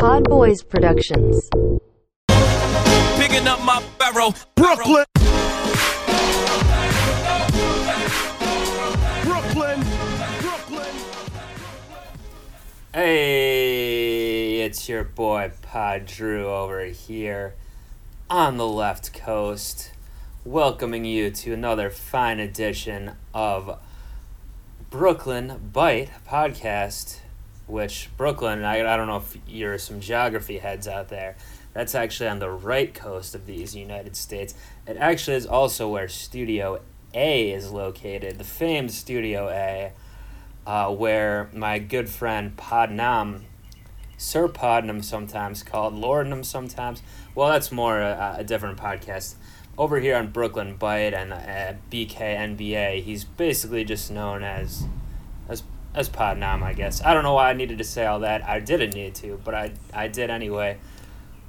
Pod Boys Productions. Picking up my barrel. Brooklyn. Brooklyn. Brooklyn. Hey, it's your boy Pod Drew over here on the left coast, welcoming you to another fine edition of Brooklyn Byte podcast. Which Brooklyn, I, I don't know if you're some geography heads out there. That's actually on the right coast of these United States. It actually is also where Studio A is located, the famed Studio A uh, where my good friend Podnam, Sir Podnam sometimes called, Lordnam sometimes. Well, that's more a, a different podcast. Over here on Brooklyn Byte and uh, BKNBA, he's basically just known as as Podnam, I guess. I don't know why I needed to say all that. I didn't need to, but I I did anyway.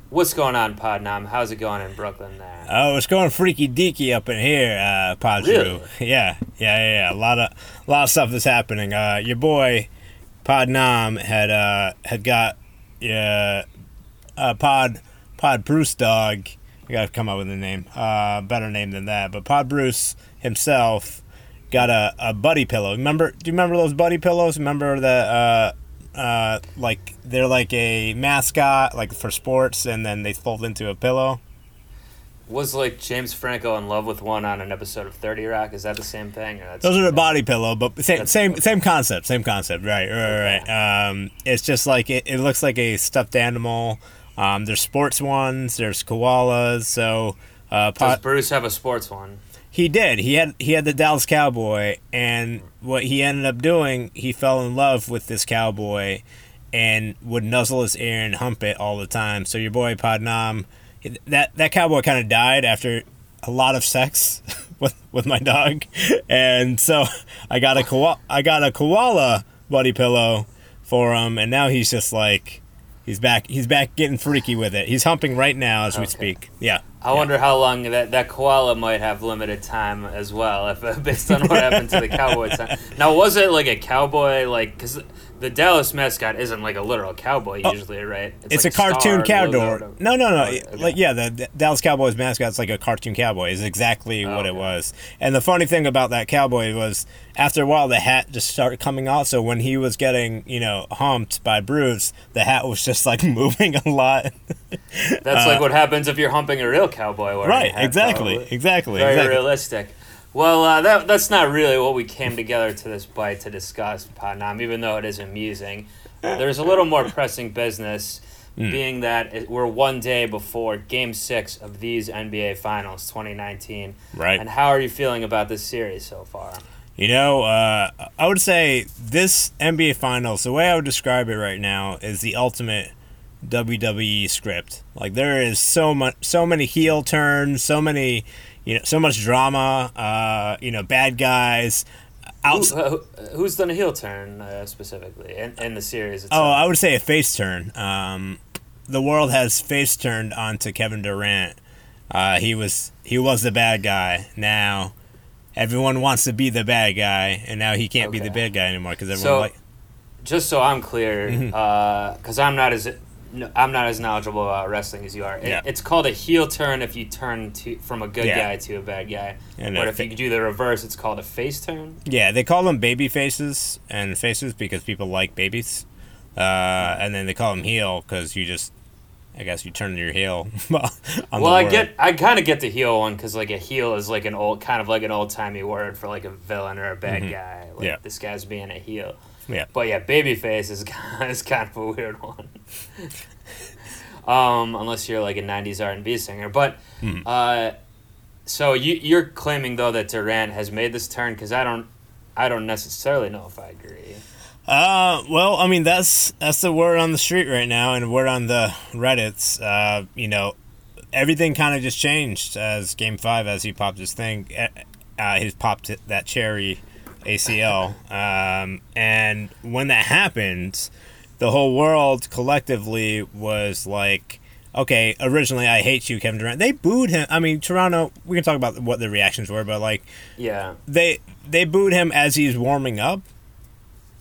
What's going on, Podnam? How's it going in Brooklyn there? Oh, it's going freaky deaky up in here, uh, Pod Really? Yeah, yeah, yeah, yeah. A lot of, a lot of stuff is happening. Uh, your boy, Pod Nam had uh had got, yeah, uh, Pod, Pod Bruce dog. I gotta come up with a name, uh, better name than that. But Pod Bruce himself got a, a buddy pillow. Remember? Do you remember those buddy pillows? Remember the uh, uh, like they're like a mascot, like for sports, and then they fold into a pillow. Was like James Franco in love with one on an episode of Thirty Rock? Is that the same thing? Or that's Those are the body pillow, but same That's- same same concept, same concept. Right, right, right. Um, it's just like it, it looks like a stuffed animal. Um, there's sports ones, there's koalas. So uh, Does Bruce have a sports one? He did. He had he had the Dallas Cowboy, and what he ended up doing, he fell in love with this cowboy, and would nuzzle his ear and hump it all the time. So your boy Podnam, that that cowboy kind of died after a lot of sex with with my dog, and so I got a koala I got a koala buddy pillow for him, and now he's just like. He's back. He's back getting freaky with it. He's humping right now as we Okay. speak. Yeah. I wonder how long that, that koala might have limited time as well, if uh, based on what happened to the cowboy. Time. Now, was it like a cowboy, like because the Dallas mascot isn't like a literal cowboy usually, right? Oh, It's, like a cartoon cowboy. No, no, no. Oh, okay. Like yeah, the, the Dallas Cowboys mascot's like a cartoon cowboy. Is exactly what it was. And the funny thing about that cowboy was, after a while, the hat just started coming off. So when he was getting, you know, humped by Bruce, the hat was just like moving a lot. That's like what happens if you're humping a real cowboy. wearing right. hat, Exactly. probably. Exactly. Very exactly. realistic. Well, uh, that that's not really what we came together to this bite to discuss, Podnam, even though it is amusing. There's a little more pressing business, Hmm. being that it, we're one day before Game Six of these NBA Finals 2019. Right. And how are you feeling about this series so far? You know, uh, I would say this NBA Finals, the way I would describe it right now, is the ultimate WWE script. Like there is so much, so many heel turns, so many, you know, so much drama. Uh, you know, bad guys. Out. Who, uh, who's done a heel turn uh, specifically in, in the series? Oh, I would say a face turn. Um, the world has face turned onto Kevin Durant. Uh, he was he was the bad guy. Now everyone wants to be the bad guy, and now he can't be the bad guy anymore because everyone So- like. just so I'm clear, Mm-hmm. because I'm not as no, I'm not as knowledgeable about wrestling as you are. It, Yeah. It's called a heel turn if you turn to from a good Yeah. guy to a bad guy. And but if fa- you do the reverse, it's called a face turn. Yeah, they call them baby faces and faces because people like babies, uh, and then they call them heel because you just, I guess you turn your heel. on well, I get I kind of get the heel one because like a heel is like an old kind of like an old timey word for like a villain or a bad guy. Like Mm-hmm. Yeah. this guy's being a heel. Yeah. But yeah, babyface is is kind of a weird one. Um, unless you're like a '90s R&B singer, but Hmm. uh, so you you're claiming though that Durant has made this turn because I don't I don't necessarily know if I agree. Uh, well, I mean that's that's the word on the street right now, and word on the Reddit's. Uh, you know, everything kind of just changed as Game Five, as he popped his thing. Uh, uh, he popped that cherry ACL, um, and when that happened, the whole world collectively was like. Okay, originally I hate you, Kevin Durant. They booed him. I mean, Toronto. We can talk about what the reactions were, but like Yeah, they they booed him as he's warming up.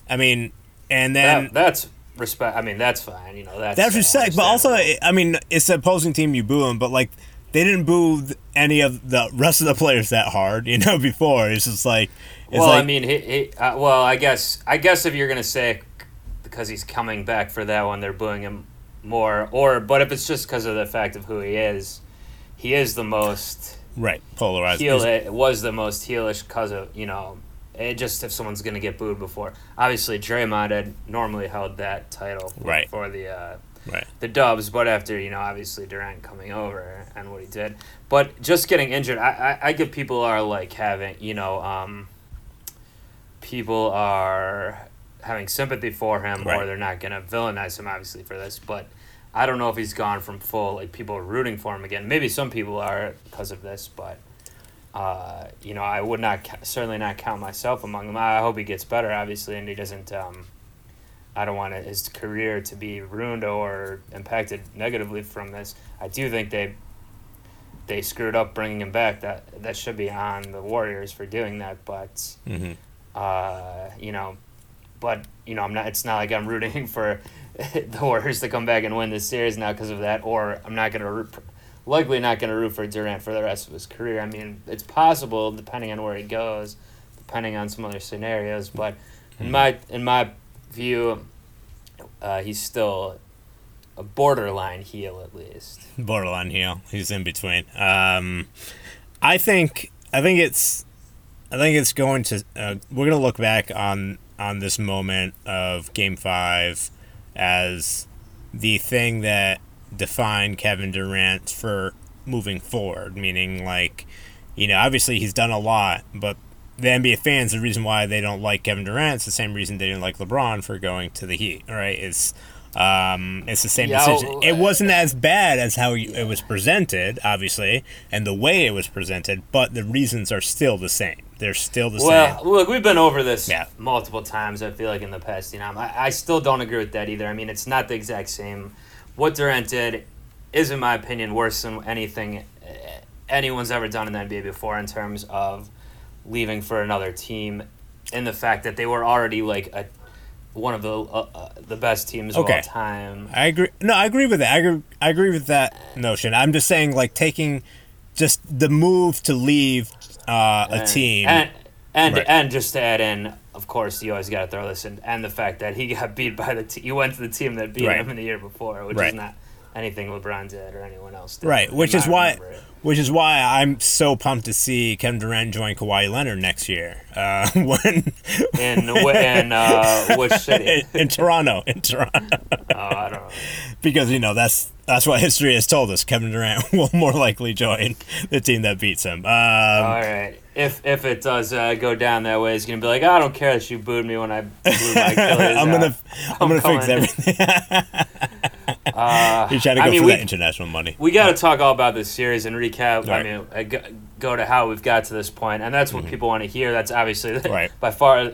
I mean, and then that, that's respect. I mean, that's fine. You know, that's That's respect, but also. I mean, it's the opposing team you boo him, but like they didn't boo any of the rest of the players that hard, you know. Before it's just like, it's well, like, I mean, he, he uh, well, I guess, I guess if you're gonna say because he's coming back for that one, they're booing him more, or but if it's just because of the fact of who he is, he is the most right, polarized. heel. It was the most heelish because of you know. It just if someone's gonna get booed before, obviously Draymond had normally held that title for, Right. for the uh, Right. the Dubs, but after you know obviously Durant coming over and what he did, but just getting injured, I I, I get people are like having you know um, people are having sympathy for him Right. or they're not gonna villainize him obviously for this, but I don't know if he's gone from full like people are rooting for him again. Maybe some people are because of this, but. Uh, you know, I would not certainly not count myself among them. I hope he gets better, obviously, and he doesn't. Um, I don't want his career to be ruined or impacted negatively from this. I do think they they screwed up bringing him back. That that should be on the Warriors for doing that. But Mhm. uh, you know, but you know, I'm not. It's not like I'm rooting for the Warriors to come back and win this series now because of that. Or I'm not gonna root, likely not gonna root for Durant for the rest of his career. I mean, it's possible depending on where he goes, depending on some other scenarios. But in my in my view, uh, he's still a borderline heel at least. borderline heel. He's in between. Um, I think I think it's I think it's going to uh, we're gonna look back on on this moment of Game Five as the thing that defined Kevin Durant for moving forward. Meaning, like, you know, obviously he's done a lot, but the NBA fans, the reason why they don't like Kevin Durant, it's the same reason they didn't like LeBron for going to the Heat. Right? It's um, it's the same Yeah, decision. well, It wasn't as bad as how you, it was presented, obviously, and the way it was presented, but the reasons are still the same. They're still the Well, same. Well, look, we've been over this Yeah. multiple times. I feel like in the past, you know, I, I still don't agree with that either. I mean, it's not the exact same. What Durant did is, in my opinion, worse than anything eh, anyone's ever done in the NBA before in terms of leaving for another team. In the fact that they were already like a one of the uh, uh, the best teams of all time. I agree. No, I agree with that. I agree, I agree with that notion. I'm just saying, like, taking just the move to leave uh, a And- team. and and Right. and just to add in, of course, you always got to throw this in, and the fact that he got beat by the team. he went to the team that beat Right. him in the year before, which Right. is not anything LeBron did or anyone else did. Right, which is why, it. Which is why I'm so pumped to see Kevin Durant join Kawhi Leonard next year. Uh, when in in uh, which city? in, in Toronto, in Toronto, Oh, I don't know. because you know that's that's what history has told us. Kevin Durant will more likely join the team that beats him. Um, All right. If if it does uh, go down that way, it's gonna be like I don't care that you booed me when I blew my Achilles. I'm gonna I'm, gonna fix everything. Uh, You're trying to go I mean, for we, that international money. we got to talk all about this series and recap. Right. I mean, uh, go, to how we've got to this point, and that's what people want to hear. That's obviously Mm-hmm. Right. by far.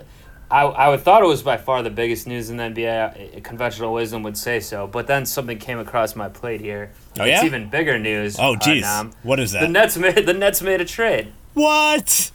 I, I would thought it was by far the biggest news in the NBA. Uh, Conventional wisdom would say so, but then something came across my plate here. Oh, It's yeah? even bigger news. Oh, uh, what is that? The Nets made the Nets made a trade. what?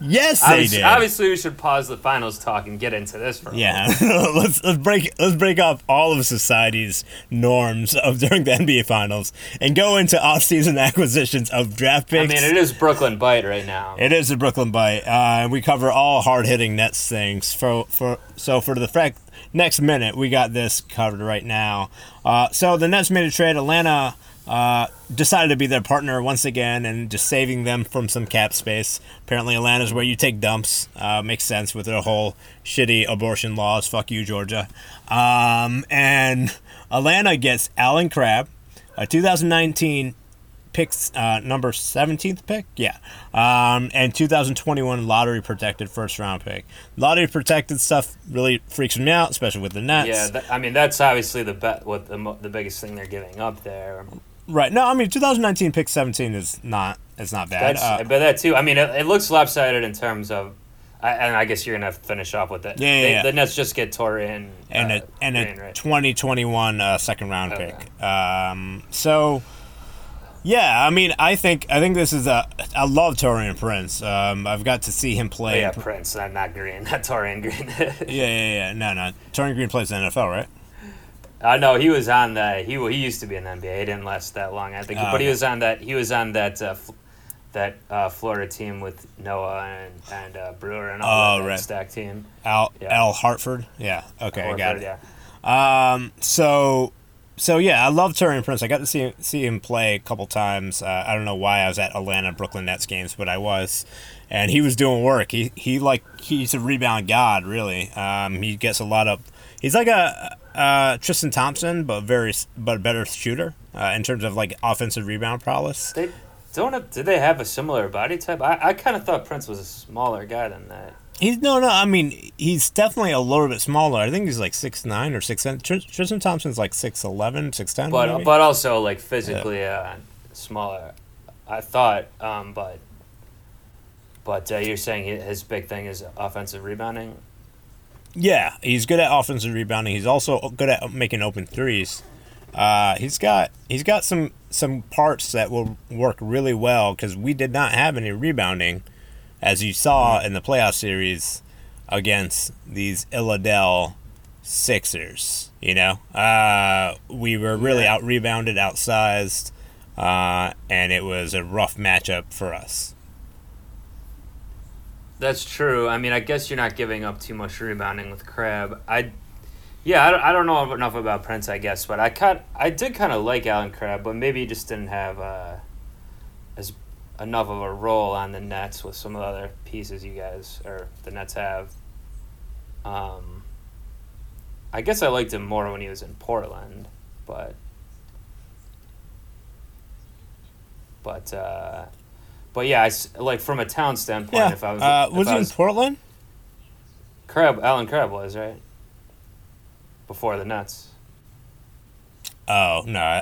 Yes, they Obviously, did. obviously, we should pause the finals talk and get into this for a Yeah, let's let's break let's break up all of society's norms of during the NBA finals and go into off-season acquisitions of draft picks. I mean, it is Brooklyn Byte right now. It is the Brooklyn Byte, uh, and we cover all hard-hitting Nets things. For for so for the fact next minute, we got this covered right now. Uh, so the Nets made a trade. Atlanta uh, decided to be their partner once again, and just saving them from some cap space. Apparently, Atlanta's where you take dumps. Uh, makes sense with their whole shitty abortion laws. Fuck you, Georgia. Um, and Atlanta gets Allen Crabbe, a 2019 picks uh, number 17th pick yeah um, and 2021 lottery protected first round pick lottery protected stuff really freaks me out especially with the nets Yeah, th- I mean that's obviously the bet. What the mo- the biggest thing they're giving up there. Right no i mean 2019 pick 17 is not it's not bad That's, uh, but that too. I mean, it, it looks lopsided in terms of, I, and I guess you're gonna finish off with it. Yeah, yeah, They- yeah. The Nets just get Taurean and uh, a and a Green, right? 2021 uh, second round Okay. pick um, so yeah i mean i think i think this is a i love taurean prince um, i've got to see him Oh, play yeah, Prince, not, not Green, not Taurean Green. yeah yeah yeah no no taurean green plays in the nfl right I know he was on that. He he used to be in the NBA. He didn't last that long, I think. Oh, but he was on that. He was on that uh, F- that uh, Florida team with Noah and and uh, Brewer and all Oh, that right. stack team. Al Yeah. Al Horford. Yeah. Okay, I got it. Yeah. Um. So, so yeah, I love Taurean Prince. I got to see see him play a couple times. Uh, I don't know why I was at Atlanta Brooklyn Nets games, but I was, and he was doing work. He he like he's a rebound god, really. Um. He gets a lot of. He's like a uh, Tristan Thompson, but very but a better shooter uh, in terms of like offensive rebound prowess. They don't. Have, did they have a similar body type? I, I kind of thought Prince was a smaller guy than that. He's no, no. I mean, he's definitely a little bit smaller. I think he's like six nine or six. Tristan Thompson's like six eleven, six ten. But maybe? but also like physically uh, smaller. I thought, um, but but uh, you're saying his big thing is offensive rebounding. Yeah, he's good at offensive rebounding. He's also good at making open threes. Uh, he's got he's got some some parts that will work really well because we did not have any rebounding, as you saw in the playoff series against these Illadelph Sixers. You know, uh, we were really Yeah. out rebounded, outsized, uh, and it was a rough matchup for us. That's true. I mean, I guess you're not giving up too much rebounding with Crabbe. I, yeah, I don't, I don't know enough about Prince, I guess, but I kind I did kind of like Allen Crabbe, but maybe he just didn't have uh, as enough of a role on the Nets with some of the other pieces you guys or the Nets have. Um, I guess I liked him more when he was in Portland, but but uh, but yeah, I like from a town standpoint, Yeah, if I was uh, if was I he in Portland? Crabbe, Allen Crabbe was right before the Nets. Oh no,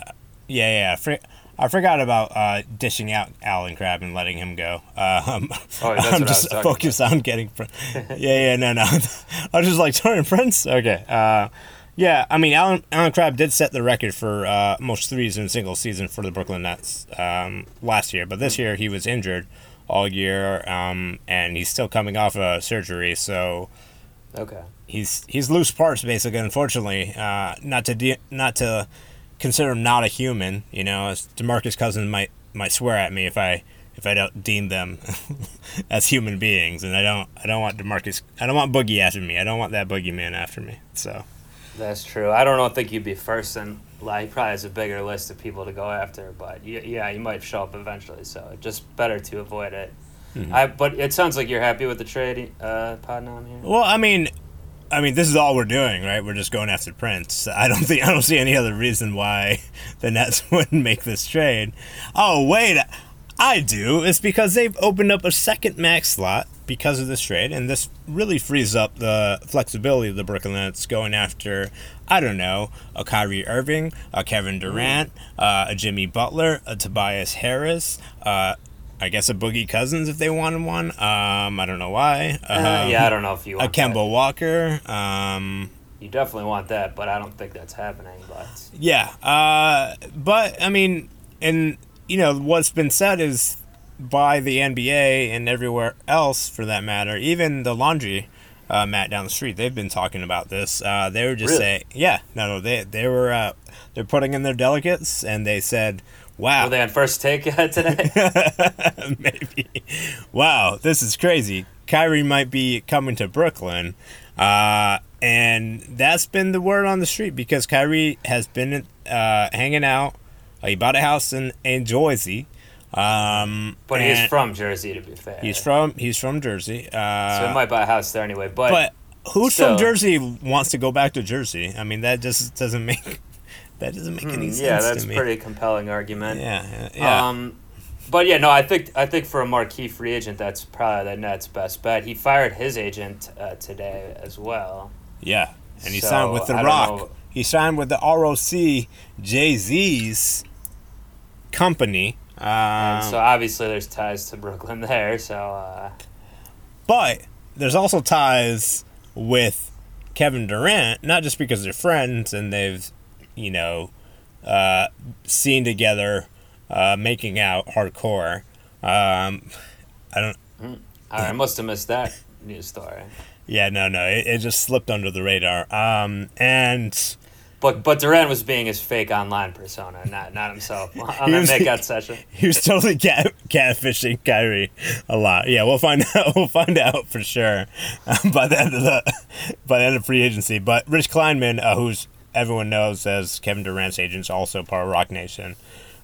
yeah, yeah. I, for, I forgot about uh, dishing out Allen Crabbe and letting him go. Um, Oh, I'm just focused on getting. Pr- yeah, yeah, no, no. I was just like Torrent friends. Okay, uh, yeah. I mean, Allen Allen Crabbe did set the record for uh, most threes in a single season for the Brooklyn Nets um, last year, but this year he was injured all year, um, and he's still coming off a surgery, so Okay. he's he's loose parts basically. Unfortunately, uh, not to de- not to consider him not a human. You know, as Demarcus Cousins might might swear at me if I if I don't deem them as human beings, and I don't I don't want Demarcus I don't want Boogie after me. I don't want that boogeyman after me. So That's true. I don't know, think you'd be first, and like, he probably has a bigger list of people to go after. But y- yeah, you might show up eventually. So just better to avoid it. Mm-hmm. I but it sounds like you're happy with the trade, uh, Podnam here. well, I mean. I mean, this is all we're doing, right? We're just going after Prince. I don't think I don't see any other reason why the Nets wouldn't make this trade. Oh wait, I do. It's because they've opened up a second max slot because of this trade, and this really frees up the flexibility of the Brooklyn Nets going after, I don't know, a Kyrie Irving, a Kevin Durant, uh, a Jimmy Butler, a Tobias Harris, uh, I guess a Boogie Cousins if they wanted one. Um, I don't know why. Uh, Um, yeah, I don't know if you a Kemba Walker. Um, You definitely want that, but I don't think that's happening. But Yeah, uh, but I mean, and you know what's been said is by the NBA and everywhere else, for that matter, even the laundry uh, mat down the street, they've been talking about this. Uh, they were just Really? saying, yeah, no, no, they they were uh, they're putting in their delegates, and they said, wow, were they on first take uh, today? maybe. Wow, this is crazy. Kyrie might be coming to Brooklyn. Uh, and that's been the word on the street because Kyrie has been uh, hanging out. Uh, he bought a house in, in Jersey. Um, but he's from Jersey, to be fair. he's from he's from Jersey. Uh, so he might buy a house there anyway. But, but who's still. from Jersey wants to go back to Jersey? I mean, that just doesn't make that doesn't make any sense Hmm, yeah, that's pretty compelling argument. yeah, yeah. Um, but yeah, no, I think I think for a marquee free agent, that's probably the Nets' best bet. He fired his agent uh, today as well. Yeah, and he So, signed with the I Rock. He signed with the ROC Jay Z's company. Um, And so obviously there's ties to Brooklyn there. So uh, but there's also ties with Kevin Durant, not just because they're friends and they've, you know, uh, seen together, uh, making out hardcore. Um, I don't. I must have missed that news story. Yeah, no, no, it, it just slipped under the radar. Um, and But but Durant was being his fake online persona, not not himself on that makeout session. He was totally cat catfishing Kyrie a lot. Yeah, we'll find out. We'll find out for sure um, by the end of the by the end of free agency. But Rich Kleiman, uh, who's everyone knows as Kevin Durant's agent, is also part of Roc Nation.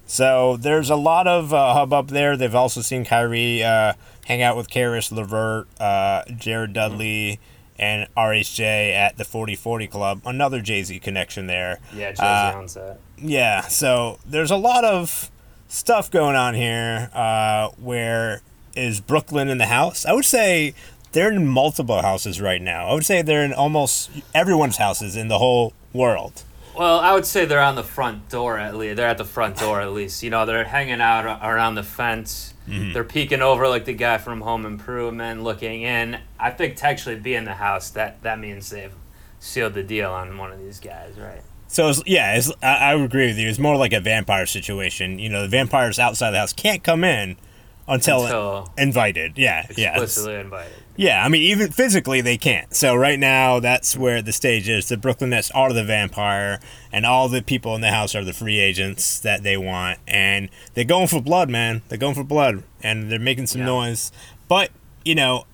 So there's a lot of uh, hubbub there. They've also seen Kyrie uh, hang out with Caris LeVert, uh, Jared Dudley, and RHJ at the 4040 Club. Another Jay Z connection there. Yeah, Jay Z Uh, owns that. yeah, so there's a lot of stuff going on here. Uh, where is Brooklyn in the house? I would say they're in multiple houses right now. I would say they're in almost everyone's houses in the whole world. Well, I would say they're on the front door at least. They're at the front door at least. You know, they're hanging out around the fence. Mm-hmm. They're peeking over like the guy from Home Improvement, looking in. I think to actually be in the house, that that means they've sealed the deal on one of these guys, right? So it's, yeah, it's, I, I would agree with you. It's more like a vampire situation. You know, the vampires outside the house can't come in until, Until invited. Yeah, yeah, explicitly invited. Yeah, I mean, even physically, they can't. So right now, that's where the stage is. The Brooklyn Nets are the vampire, and all the people in the house are the free agents that they want, and they're going for blood, man. They're going for blood, and they're making some Yeah. noise. But you know,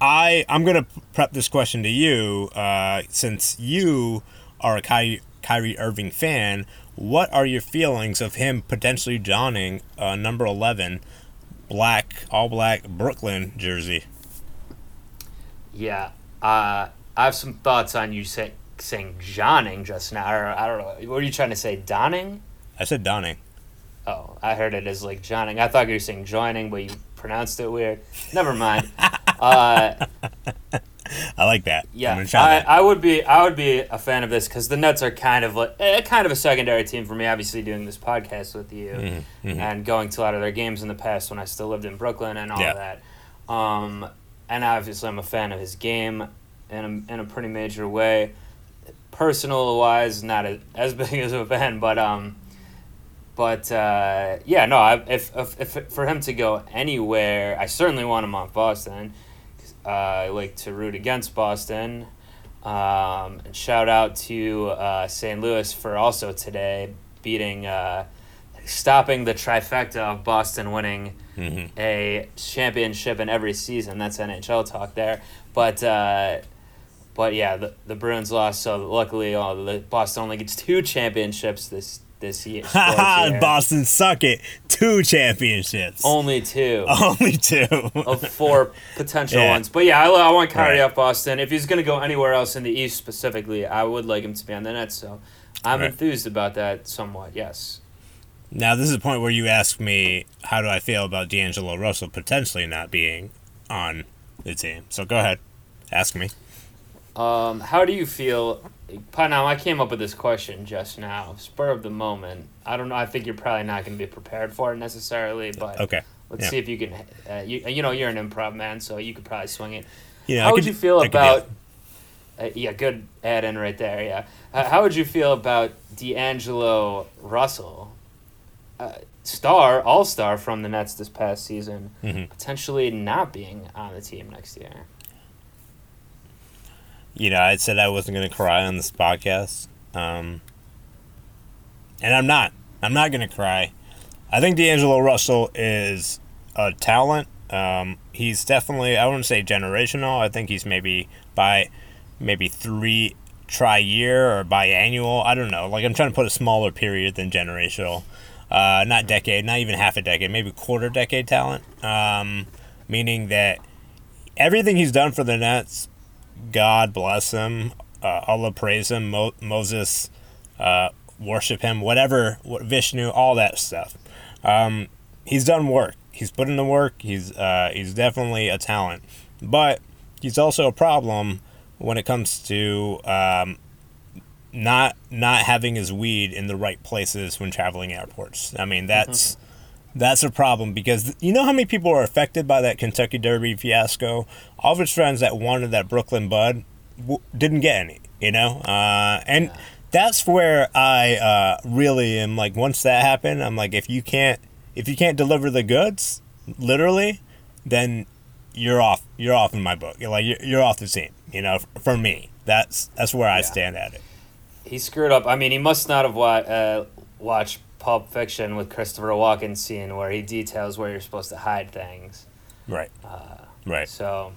I I'm gonna prep this question to you, uh, since you are a Kyrie, Kyrie Irving fan. What are your feelings of him potentially donning uh, number eleven, black, all black Brooklyn jersey? Yeah. Uh, I have some thoughts on you say, saying Johning just now. Or, I don't know. What are you trying to say? Donning? I said donning. Oh, I heard it as like Johning. I thought you were saying joining, but you pronounced it weird. Never mind. uh, I like that. Yeah, I, that. I would be I would be a fan of this because the Nets are kind of like eh, kind of a secondary team for me. Obviously, doing this podcast with you Mm-hmm, and going to a lot of their games in the past when I still lived in Brooklyn and all Yeah. of that. Um, and obviously, I'm a fan of his game in a, in a pretty major way. Personal wise, not a, as big as a fan, but um, but uh, yeah, no. I, if, if if for him to go anywhere, I certainly want him off Boston. Uh, I like to root against Boston. Um, and shout out to uh, St. Louis for also today beating, uh, stopping the trifecta of Boston winning a championship in every season. That's NHL talk there. But uh, but yeah, the, the Bruins lost. So luckily, oh, the Boston only gets two championships this this year. year. Boston suck it. Two championships. Only two. Only two. of four potential Yeah. ones. But yeah, I, I want Kyrie Right. off Boston. If he's going to go anywhere else in the East specifically, I would like him to be on the Nets. So I'm Right. enthused about that somewhat, yes. now this is a point where you ask me how do I feel about D'Angelo Russell potentially not being on the team. So go ahead, ask me. Um, how do you feel? Now, I came up with this question just now, spur of the moment. I don't know. I think you're probably not going to be prepared for it necessarily, but Okay. let's yeah. see if you can. Uh, you, you know, you're an improv man, so you could probably swing it. You know, I How would could- you feel I about? Uh, yeah, good add in right there. Yeah, uh, how would you feel about D'Angelo Russell, uh, star, all star from the Nets this past season, Mhm. potentially not being on the team next year? You know, I said I wasn't going to cry on this podcast. Um, and I'm not. I'm not going to cry. I think D'Angelo Russell is a talent. Um, he's definitely, I wouldn't say generational. I think he's maybe by maybe three tri year or biannual. I don't know. Like, I'm trying to put a smaller period than generational. Uh, not decade, not even half a decade, maybe quarter decade talent. Um, meaning that everything he's done for the Nets God bless him. Uh, Allah praise him. Mo- Moses uh, worship him. Whatever, what, Vishnu, all that stuff. Um, he's done work. He's put in the work. He's uh, he's definitely a talent, but he's also a problem when it comes to um, not not having his weed in the right places when traveling airports. I mean that's. That's a problem because you know how many people were affected by that Kentucky Derby fiasco. All of his friends that wanted that Brooklyn Bud w- didn't get any, you know, uh, and that's where I uh, really am like. Once that happened, I'm like, if you can't, if you can't deliver the goods, literally, then you're off. You're off in my book. You're like you're, you're off the team. You know, f- for me, that's that's where I Yeah. stand at it. he screwed up. I mean, he must not have wa- uh, watched Pulp Fiction with Christopher Walken scene where he details where you're supposed to hide things. Right. Uh, Right. So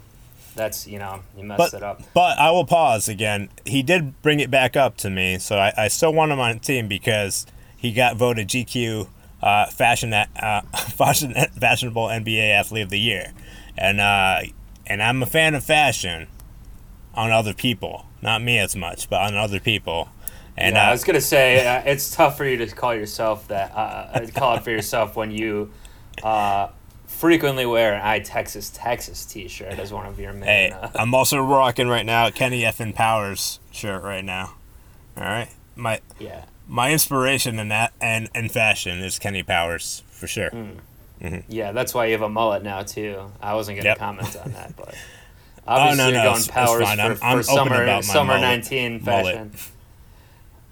that's you know he messed But it up. but I will pause again. He did bring it back up to me, so I, I still want him on the team because he got voted GQ uh, fashion uh, fashion fashionable NBA athlete of the year, and uh, and I'm a fan of fashion on other people, not me as much, but on other people. And yeah, I uh, was gonna say uh, it's tough for you to call yourself that. Uh, call it for yourself when you uh, frequently wear an "I Texas Texas" T-shirt as one of your main. hey, uh, I'm also rocking right now Kenny Effin Powers shirt right now. All right, my yeah. my inspiration in that and in fashion is Kenny Powers for sure. Mm. Yeah, that's why you have a mullet now too. I wasn't gonna Yep. comment on that, but Oh, obviously no, you're going it's- it's powers fine. for, I'm- for I'm summer summer mullet- nineteen mullet.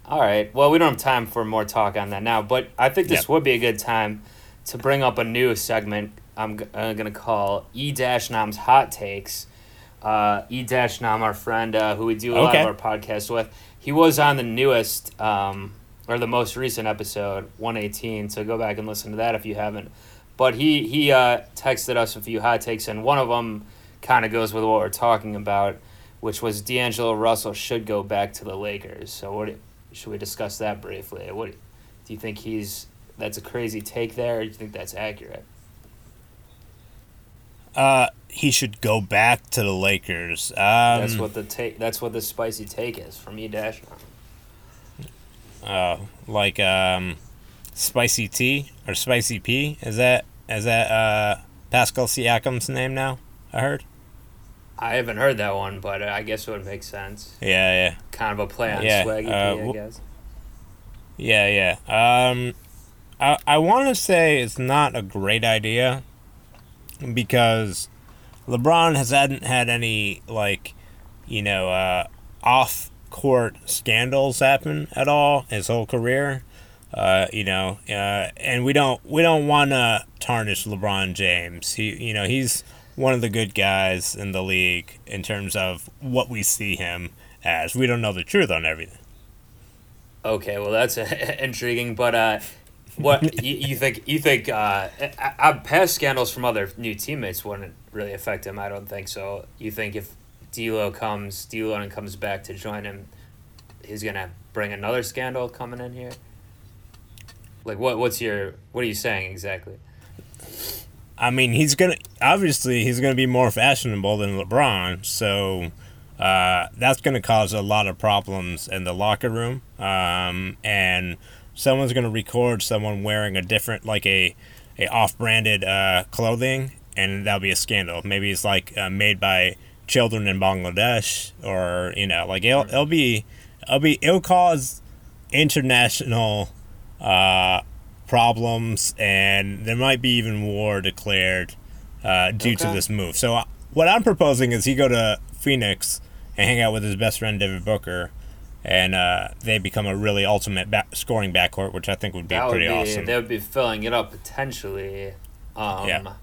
All right. Well, we don't have time for more talk on that now, but I think this Yep. would be a good time to bring up a new segment. I'm, g- I'm gonna call E Dash Nam's hot takes. Uh, e Dash Nam, our friend uh, who we do a lot of our podcasts with, he was on the newest um, or the most recent episode, 118. So go back and listen to that if you haven't. But he he uh, texted us a few hot takes, and one of them kind of goes with what we're talking about, which was D'Angelo Russell should go back to the Lakers. So what do- should we discuss that briefly? What do you think he's that's a crazy take there? Or do you think that's accurate? Uh, he should go back to the Lakers. Um, That's what the take. That's what the spicy take is from E Dash. uh, like um, spicy tea or spicy P. Is that is that uh Pascal Siakam's name now? I heard. I haven't heard that one, but I guess it would make sense. Yeah, yeah, Kind of a play on Yeah, Swaggy uh, P, I guess. yeah, yeah. Um, I I want to say it's not a great idea because LeBron has hadn't had any like, you know, uh, off court scandals happen at all his whole career. Uh, you know, uh, and we don't we don't want to tarnish LeBron James. He, you know, he's one of the good guys in the league in terms of what we see him as. We don't know the truth on everything. Okay, well that's intriguing, but uh, what you, you think? You think uh, past scandals from other new teammates wouldn't really affect him? I don't think so. You think if D'Lo comes, D'Lo and comes back to join him, he's gonna bring another scandal coming in here? Like what? What's your? What are you saying exactly? I mean, he's gonna obviously he's gonna be more fashionable than LeBron, so uh, that's gonna cause a lot of problems in the locker room. Um, and someone's gonna record someone wearing a different, like a a off-branded uh, clothing, and that'll be a scandal. Maybe it's like uh, made by children in Bangladesh, or you know, like it'll, it'll be it'll be it'll cause international uh, problems, and there might be even war declared uh, due to this move. So, uh, what I'm proposing is he go to Phoenix and hang out with his best friend David Booker, and uh, they become a really ultimate back- scoring backcourt, which I think would be that would pretty be awesome. they would be filling it up potentially. Um, Yeah.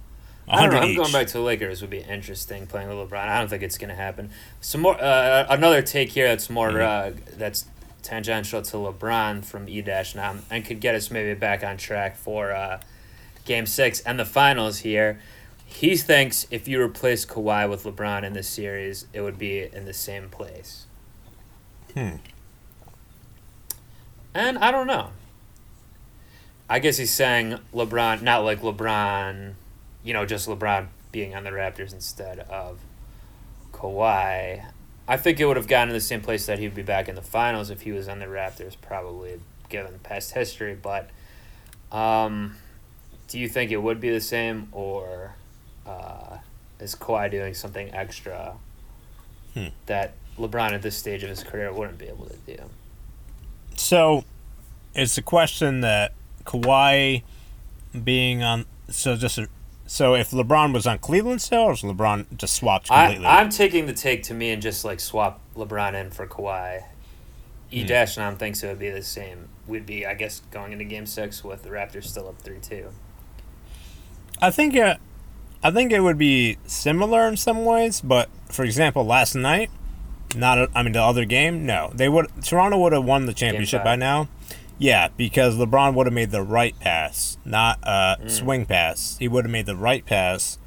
I don't know. 100 I'm going back to the Lakers would be interesting playing with LeBron. I don't think it's going to happen. Some more, uh, another take here that's more Mm-hmm. uh, that's tangential to LeBron from E Dash now and could get us maybe back on track for uh, Game Six and the finals here. He thinks if you replace Kawhi with LeBron in this series, it would be in the same place. Hmm. And I don't know. I guess he's saying LeBron, not like LeBron, you know, just LeBron being on the Raptors instead of Kawhi. I think it would have gotten to the same place that he'd be back in the finals if he was on the Raptors, probably given the past history. But um, do you think it would be the same, or uh, is Kawhi doing something extra Hmm. that LeBron at this stage of his career wouldn't be able to do? So, it's a question that Kawhi being on. So just a, so if LeBron was on Cleveland still, or is LeBron just swapped completely? I'm taking the take to me and just like swap LeBron in for Kawhi. E hmm. Dash Nam thinks it would be the same. We'd be, I guess, going into Game Six with the Raptors still up three two. I think it, I think it would be similar in some ways, but for example, last night Not, a, I mean, the other game, no. They would. Toronto would have won the championship by now. Yeah, because LeBron would have made the right pass, not a Mm. swing pass. He would have made the right pass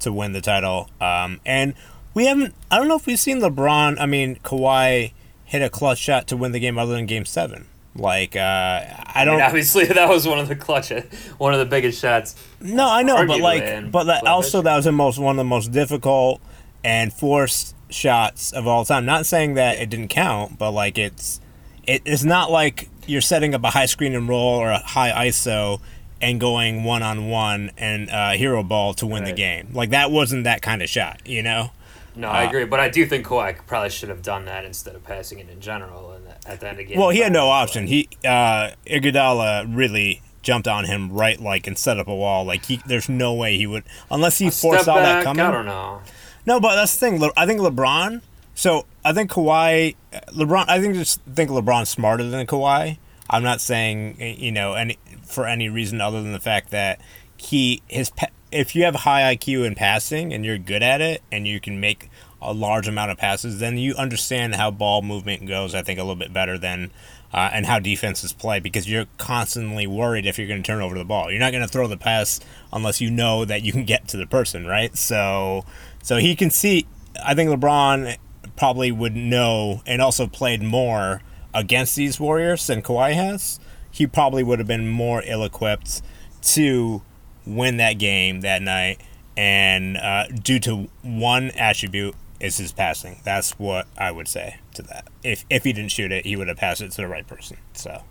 to win the title. Um, and we haven't. I don't know if we've seen LeBron. I mean, Kawhi hit a clutch shot to win the game other than Game Seven. Like, uh, I I don't. mean, obviously, that was one of the clutch, one of the biggest shots. No, I know, but like, but that, also that was the most one of the most difficult and forced shots of all time. Not saying that it didn't count, but like it's it, it's not like you're setting up a high screen and roll or a high ISO and going one on one and uh, hero ball to win the game. Like that wasn't that kind of shot, you know. No, Uh, I agree, but I do think Kawhi probably should have done that instead of passing it in general. And at the end of the game, Well, he had no option. He uh, Iguodala really jumped on him right like and set up a wall. Like he, there's no way he would unless he foresaw back, that coming. I don't know. No, but that's the thing. I think LeBron. So I think Kawhi, LeBron. I think just think LeBron's smarter than Kawhi. I'm not saying you know any for any reason other than the fact that he his if you have high IQ in passing and you're good at it and you can make a large amount of passes, then you understand how ball movement goes. I think a little bit better than. Uh, and how defenses play because you're constantly worried if you're going to turn over the ball. You're not going to throw the pass unless you know that you can get to the person, right? So, so he can see. I think LeBron probably would know and also played more against these Warriors than Kawhi has. He probably would have been more ill-equipped to win that game that night, and uh, due to one attribute is his passing. That's what I would say to that. If if he didn't shoot it, he would have passed it to the right person. So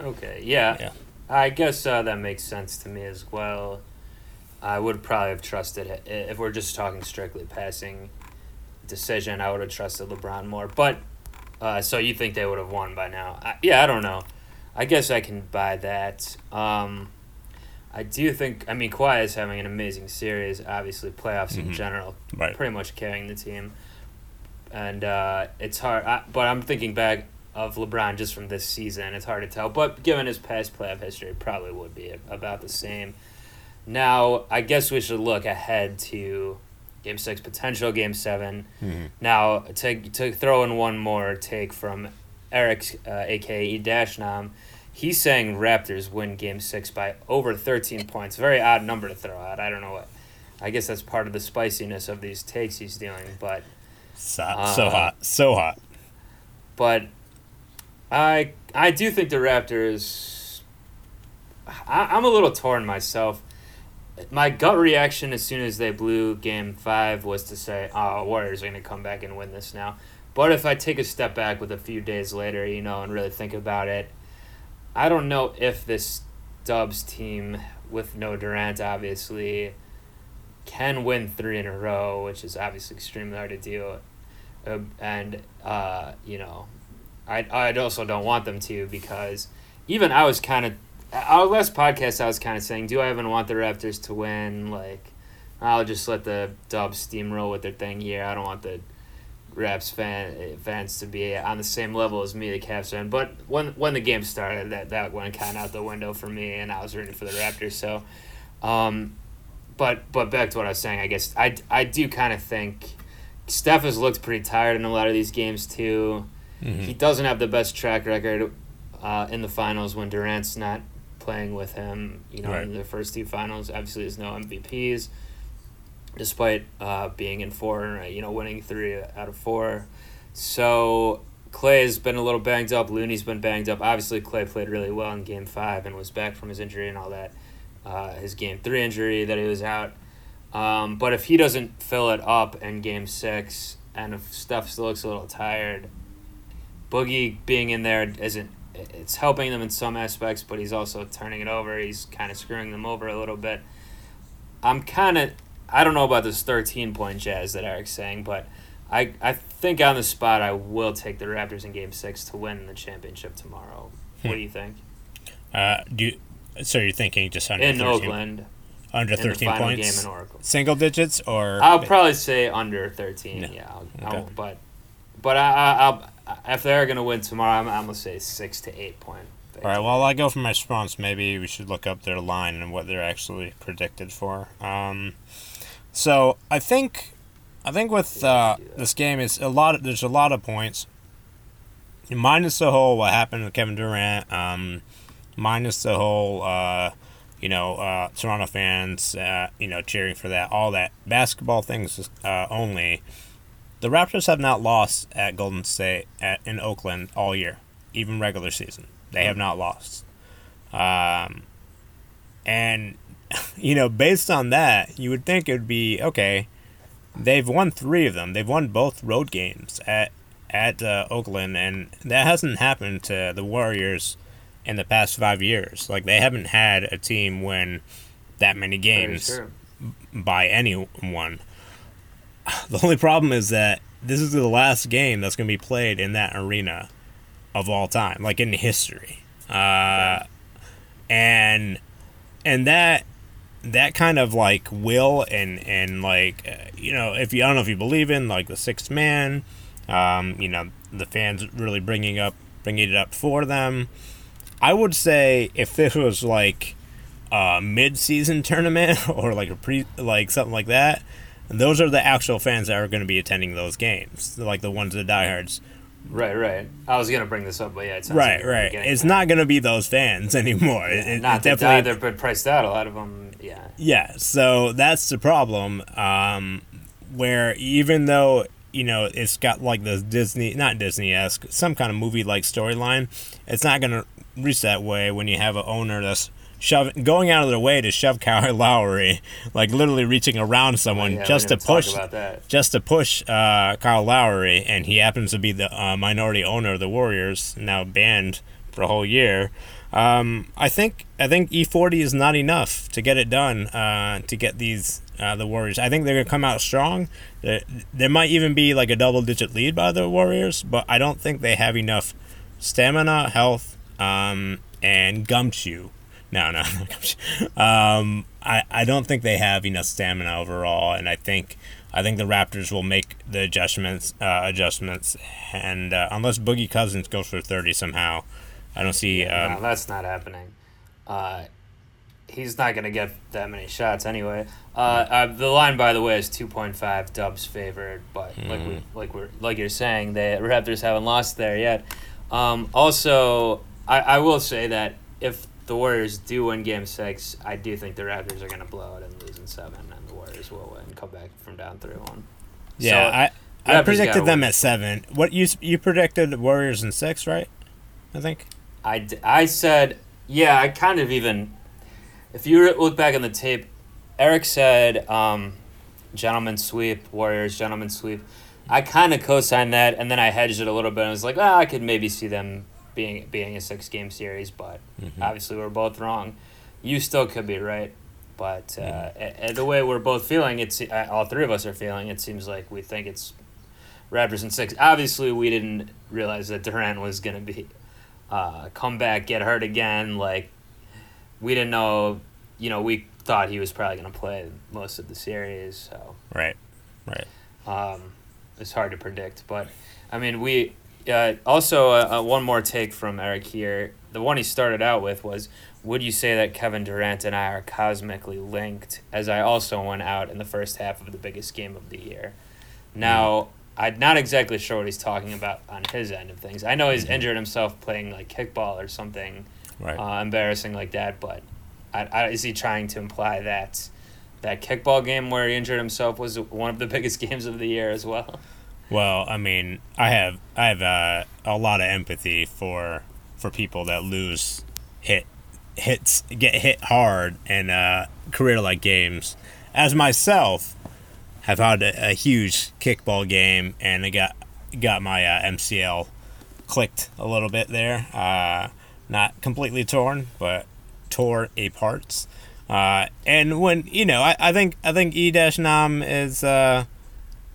Okay, yeah. Yeah. I guess uh, that makes sense to me as well. I would probably have trusted if we're just talking strictly passing decision. I would have trusted LeBron more, but uh, so you think they would have won by now? I, yeah, I don't know. I guess I can buy that. Um, I do think. I mean, Kawhi is having an amazing series. Obviously, playoffs in general, Right. pretty much carrying the team. And uh, it's hard, I, but I'm thinking back of LeBron just from this season. It's hard to tell, but given his past playoff history, it probably would be about the same. Now, I guess we should look ahead to Game Six, potential Game 7 Now, to to throw in one more take from Eric, uh, aka Dashnam, he's saying Raptors win Game Six by over thirteen points. Very odd number to throw out. I don't know what. I guess that's part of the spiciness of these takes he's doing, but so, Uh, so hot, so hot. but I I do think the Raptors. I, I'm a little torn myself. My gut reaction as soon as they blew Game Five was to say, "Oh, Warriors are going to come back and win this now." But if I take a step back with a few days later, you know, and really think about it, I don't know if this Dubs team with no Durant obviously can win three in a row, which is obviously extremely hard to do. Uh, and uh, you know, I I also don't want them to because even I was kind of our last podcast I was kind of saying, do I even want the Raptors to win? Like, I'll just let the Dubs steamroll with their thing here. I don't want the Raps fan fans to be on the same level as me, the Cavs fan. But when when the game started, that that went kind of out the window for me, and I was rooting for the Raptors. So, um, but but back to what I was saying, I guess I I do kind of think Steph has looked pretty tired in a lot of these games too. He doesn't have the best track record uh, in the finals when Durant's not playing with him. You know, Right. in the first two finals, obviously there's no MVPs, despite uh, being in four. You know, winning three out of four. So Clay has been a little banged up. Looney's been banged up. Obviously, Clay played really well in Game Five and was back from his injury and all that. Uh, his Game Three injury that he was out. Um, but if he doesn't fill it up in Game Six, and if Steph still looks a little tired, Boogie being in there isn't. It's helping them in some aspects, but he's also turning it over. He's kind of screwing them over a little bit. I'm kind of. I don't know about this 13 point jazz that Eric's saying, but I, I think on the spot I will take the Raptors in Game Six to win the championship tomorrow. What do you think? Uh, do you, so you're thinking just under In 13, Oakland, under in the 13 final points, game in Oracle. single digits, or I'll probably say under thirteen. Yeah. Yeah, I'll, Okay. I'll, but but I, I, I'll if they're gonna win tomorrow, I'm, I'm gonna say six to eight point. All right. While I go for my response, maybe we should look up their line and what they're actually predicted for. Um, so I think I think with uh, this game, it's a lot. Of, there's a lot of points. Minus the whole what happened to Kevin Durant. Um, minus the whole, uh, you know, uh, Toronto fans, uh, you know, cheering for that. All that basketball things uh, only. The Raptors have not lost at Golden State at, in Oakland all year, even regular season. They have not lost. Um, and you know, based on that, you would think it would be okay. They've won three of them. They've won both road games at at uh, Oakland, and that hasn't happened to the Warriors in the past five years. Like they haven't had a team win that many games by anyone. The only problem is that this is the last game that's going to be played in that arena of all time, like in history. Uh, and and that that kind of like will and and like uh, you know if you I don't know if you believe in like the sixth man, um, you know the fans really bringing up bringing it up for them. I would say if this was like a mid-season tournament or like a pre like something like that, those are the actual fans that are going to be attending those games, like the ones that diehards. Right, right. I was gonna bring this up, but yeah, it sounds like Right, right. It's that. not going to be those fans anymore. It, it- Not it definitely they're priced out. A lot of them, yeah. Yeah, so that's the problem. Um, where even though you know it's got like this Disney, not Disney esque, some kind of movie like storyline, it's not gonna reach that way when you have an owner that's shoving, going out of their way to shove Kyle Lowry, like literally reaching around someone Yeah, just to push, about that. just to push uh, Kyle Lowry, and he happens to be the uh, minority owner of the Warriors, now banned for a whole year. Um, I think I think E40 is not enough to get it done. Uh, to get these uh, the Warriors, I think they're gonna come out strong. There, there might even be like a double digit lead by the Warriors, but I don't think they have enough stamina, health, um, and gumshoe. No, no. Um, I, I don't think they have enough stamina overall, and I think I think the Raptors will make the adjustments uh, adjustments, and uh, unless Boogie Cousins goes for thirty somehow, I don't see. Um, no, that's not happening. Uh, he's not going to get that many shots anyway. Uh, uh, the line, by the way, is two point five. Dubs favored, but like we like we're like you're saying, the Raptors haven't lost there yet. Um, also, I, I will say that if the Warriors do win Game Six, I do think the Raptors are going to blow it and lose in seven, and the Warriors will win, come back from down three one. yeah, I I Raptors predicted them win. at seven. What you you predicted Warriors in six, right? I think. I, d- I said, yeah, I kind of even, if you look back on the tape, Eric said, um, gentleman sweep, Warriors, gentlemen sweep. I kind of co signed that, and then I hedged it a little bit. and was like, well, I could maybe see them being being a six game series, but obviously we're both wrong. You still could be right. But uh, a- a- the way we're both feeling, it's uh, all three of us are feeling. It seems like we think it's Raptors in six. Obviously, we didn't realize that Durant was going to be uh, come back, get hurt again. Like we didn't know. You know, we thought he was probably going to play most of the series. So Right. Right. um, it's hard to predict. But I mean, we uh, also uh, uh, one more take from Eric here. The one he started out with was, "Would you say that Kevin Durant and I are cosmically linked?" As I also went out in the first half of the biggest game of the year. Now. I'm not exactly sure what he's talking about on his end of things. I know he's injured himself playing like kickball or something Right. uh, embarrassing like that, but I, I, is he trying to imply that that kickball game where he injured himself was one of the biggest games of the year as well? Well, I mean, I have I have uh, a lot of empathy for for people that lose hit hits get hit hard in uh, career like games. As myself, have had a, a huge kickball game, and I got got my uh, MCL clicked a little bit there. Uh, not completely torn, but tore a parts. Uh, and when you know, I, I think I think E Nam is uh,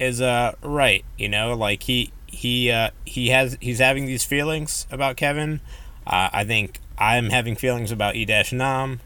is uh right. You know, like he he uh, he has he's having these feelings about Kevin. Uh, I think I'm having feelings about E dash Nam,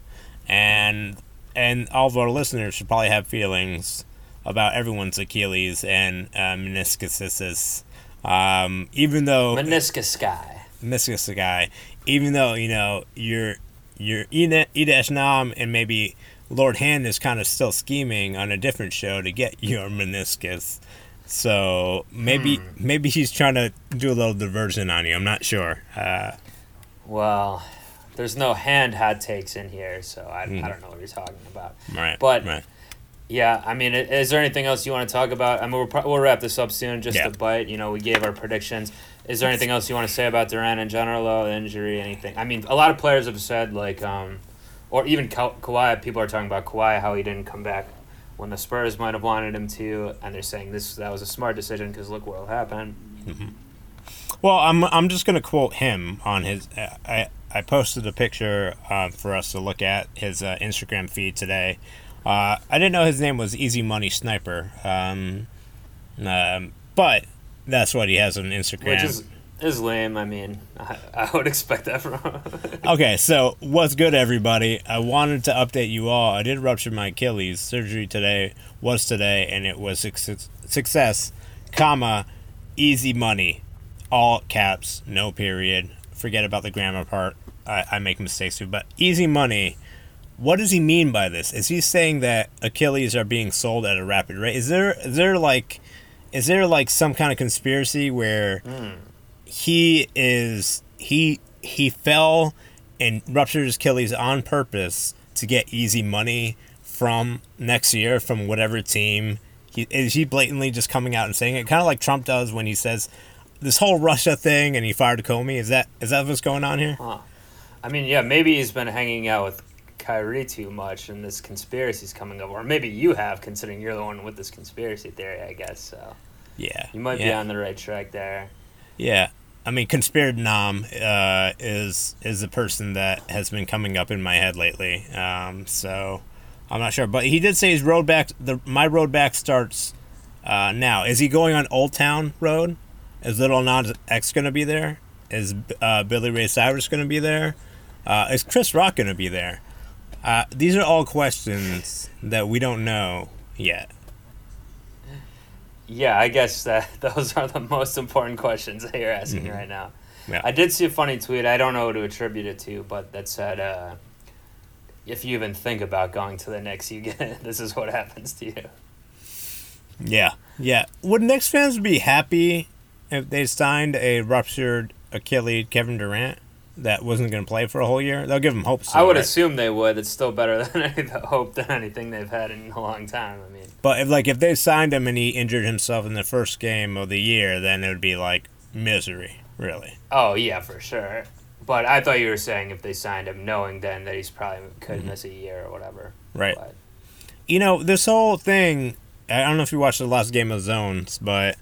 and and all of our listeners should probably have feelings about everyone's Achilles and uh, meniscuses. Um, even though Meniscus guy. meniscus guy, even though you know you're your Ida Ida Nam and maybe Lord Hand is kind of still scheming on a different show to get your meniscus. So maybe Hmm. maybe he's trying to do a little diversion on you. I'm not sure. Uh, Well, there's no hand hot takes in here, so I, I don't know what you're talking about. right. But- right. Yeah, I mean, is there anything else you want to talk about? I mean, we'll, pro- we'll wrap this up soon. Just Yeah. a bite. You know, we gave our predictions. Is there anything else you want to say about Durant in general, though? Injury, anything? I mean, a lot of players have said like, um, or even Ka- Kawhi. People are talking about Kawhi how he didn't come back when the Spurs might have wanted him to, and they're saying this that was a smart decision because look what will happen. Well, I'm I'm just gonna quote him on his. Uh, I I posted a picture uh, for us to look at his uh, Instagram feed today. Uh, I didn't know his name was Easy Money Sniper, um, um, but that's what he has on Instagram. Which is is lame. I mean, I, I would expect that from. Okay, so what's good, everybody? I wanted to update you all. I did rupture my Achilles. Surgery today was today, and it was success, success comma, easy money, all caps, no period. Forget about the grammar part. I, I make mistakes too, but easy money. What does he mean by this? Is he saying that Achilles are being sold at a rapid rate? Is there is there like is there like some kind of conspiracy where hmm. He is he he fell and ruptured his Achilles on purpose to get easy money from next year from whatever team. He is he blatantly just coming out and saying it, kind of like Trump does when he says this whole Russia thing and he fired Comey. Is that is that what's going on here? Huh. I mean, yeah, maybe he's been hanging out with Kyrie too much, and this conspiracy's coming up, or maybe you have, considering you're the one with this conspiracy theory. I guess so. Yeah, You might be on the right track there. Yeah, I mean, conspired Nam uh, is is the person that has been coming up in my head lately. Um, so I'm not sure, but he did say his road back. The my road back starts uh, now. Is he going on Old Town Road? Is Lil Nas X going to be there? Is uh, Billy Ray Cyrus going to be there? Uh, is Chris Rock going to be there? Uh, these are all questions that we don't know yet. Yeah, I guess that those are the most important questions that you're asking right now. Mm-hmm. Yeah. I did see a funny tweet. I don't know who to attribute it to, but that said, uh, "If you even think about going to the Knicks, you get this is what happens to you." Yeah, yeah. Would Knicks fans be happy if they signed a ruptured Achilles Kevin Durant that wasn't going to play for a whole year? They'll give him hope. I would right? assume they would. It's still better than any hope than anything they've had in a long time. I mean, But if like if they signed him and he injured himself in the first game of the year, then it would be like misery, really. oh yeah, for sure. But I thought you were saying if they signed him, knowing then that he's probably could miss a year or whatever. Mm-hmm. Right. But, You know, this whole thing. I don't know if you watched the last Game of Zones, but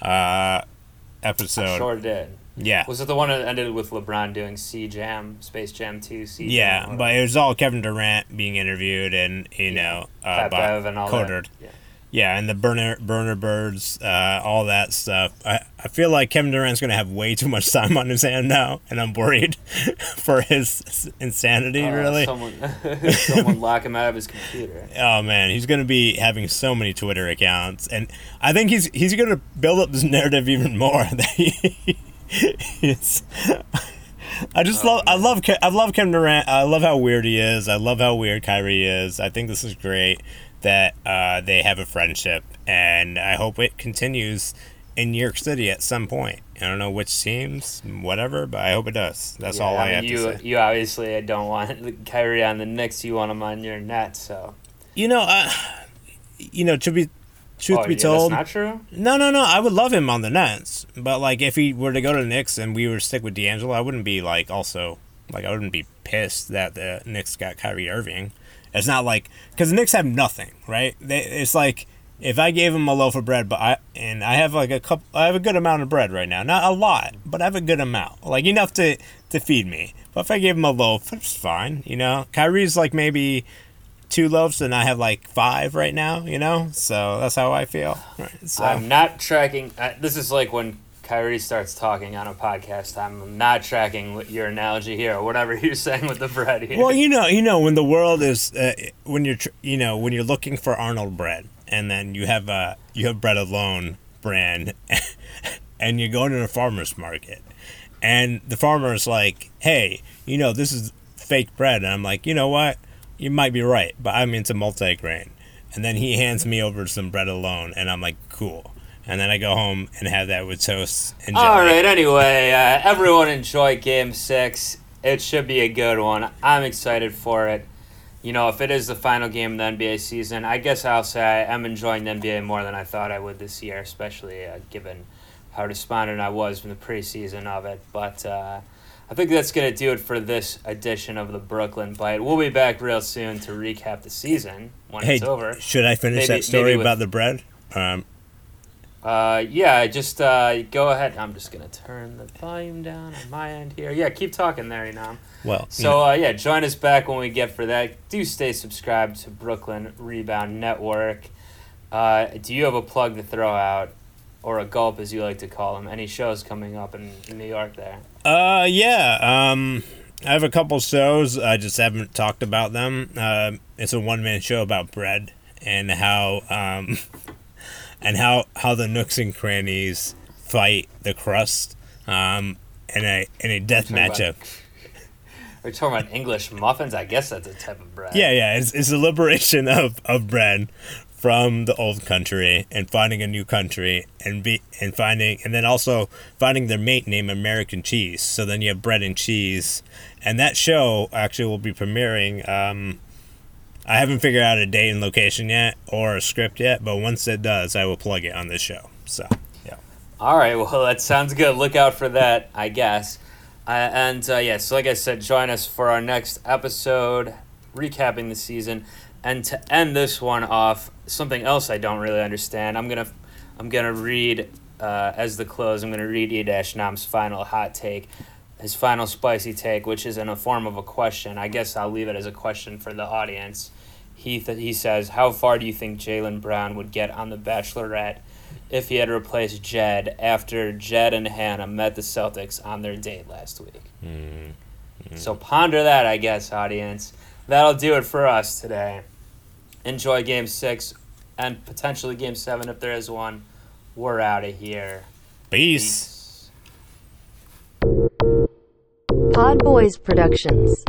uh, episode. sure did. Yeah. Was it the one that ended with LeBron doing C Jam, Space Jam Two, C Jam? Yeah, but it was all Kevin Durant being interviewed and you know uh, Pat and all Codard. that. Yeah. Yeah, and the burner burner birds, uh, all that stuff. I, I feel like Kevin Durant's gonna have way too much time on his hand now, and I'm worried for his insanity. Uh, really. Someone, someone lock him out of his computer. Oh man, he's gonna be having so many Twitter accounts, and I think he's he's gonna build up this narrative even more. That he, he's, I just love I love I love Kevin Durant. I love how weird he is. I love how weird Kyrie is. I think this is great that uh, they have a friendship, and I hope it continues in New York City at some point. I don't know which teams, whatever, but I hope it does. That's Yeah, all I, mean, have you, to say. You obviously don't want Kyrie on the Knicks. You want him on your net. So. You know, uh, you know, to be truth oh, be yeah, told, not true. No, no, no. I would love him on the Nets, but like if he were to go to the Knicks and we were to stick with D'Angelo, I wouldn't be like also like I wouldn't be pissed that the Knicks got Kyrie Irving. It's not like because the Knicks have nothing, right? They, it's like if I gave him a loaf of bread, but I and I have like a couple, I have a good amount of bread right now, not a lot, but I have a good amount, like enough to to feed me. But if I gave him a loaf, it's fine, you know. Kyrie's like maybe two loaves and I have like five right now, you know? So that's how I feel. Right. So I'm not tracking. Uh, this is like when Kyrie starts talking on a podcast. I'm not tracking what your analogy here or whatever you're saying with the bread here. Well, you know, you know when the world is uh, when you're tr- you know when you're looking for Arnold bread and then you have uh you have bread alone brand and you go to the farmers market and the farmer is like, "Hey, you know, this is fake bread. And I'm like, you know what? You might be right, but I'm into multigrain. And then he hands me over some bread alone, and I'm like, cool. And then I go home and have that with toast and jelly. All right. Anyway, uh, everyone enjoy Game Six. It should be a good one. I'm excited for it. You know, if it is the final game of the NBA season, I guess I'll say I am enjoying the NBA more than I thought I would this year, especially uh, given how despondent I was from the preseason of it. But uh, I think that's going to do it for this edition of the Brooklyn Byte. We'll be back real soon to recap the season when Hey, it's over. should I finish Maybe- that story with- about the bread? Um, Uh, yeah, just uh, go ahead. I'm just going to turn the volume down on my end here. Yeah, keep talking there, you know. well, So uh, yeah, join us back when we get for that. Do stay subscribed to Brooklyn Rebound Network. Uh, do you have a plug to throw out, or a gulp as you like to call them? Any shows coming up in, New York there? Uh, yeah. Um, I have a couple shows. I just haven't talked about them. Uh, it's a one man show about bread and how um, and how how the nooks and crannies fight the crust. Um, in a in a death matchup. We're talking about English muffins. I guess that's a type of bread. Yeah, yeah. It's it's a liberation of of bread from the old country and finding a new country and be and finding and then also finding their mate named American cheese. So then you have bread and cheese, and that show actually will be premiering. Um, I haven't figured out a date and location yet or a script yet, but once it does, I will plug it on this show. So yeah, All right, well, that sounds good. Look out for that, I guess. Uh, and uh, yeah, so like I said, join us for our next episode, recapping the season, and to end this one off, something else I don't really understand. I'm gonna, I'm gonna read uh, as the close. I'm gonna read E Dash Nam's final hot take, his final spicy take, which is in a form of a question. I guess I'll leave it as a question for the audience. He th- he says, "How far do you think Jaylen Brown would get on the Bachelorette?" if he had replaced Jed after Jed and Hannah met the Celtics on their date last week. So ponder that, I guess, audience. That'll do it for us today. Enjoy game six and potentially game seven if there is one. We're out of here. peace. Peace. Pod Boys Productions.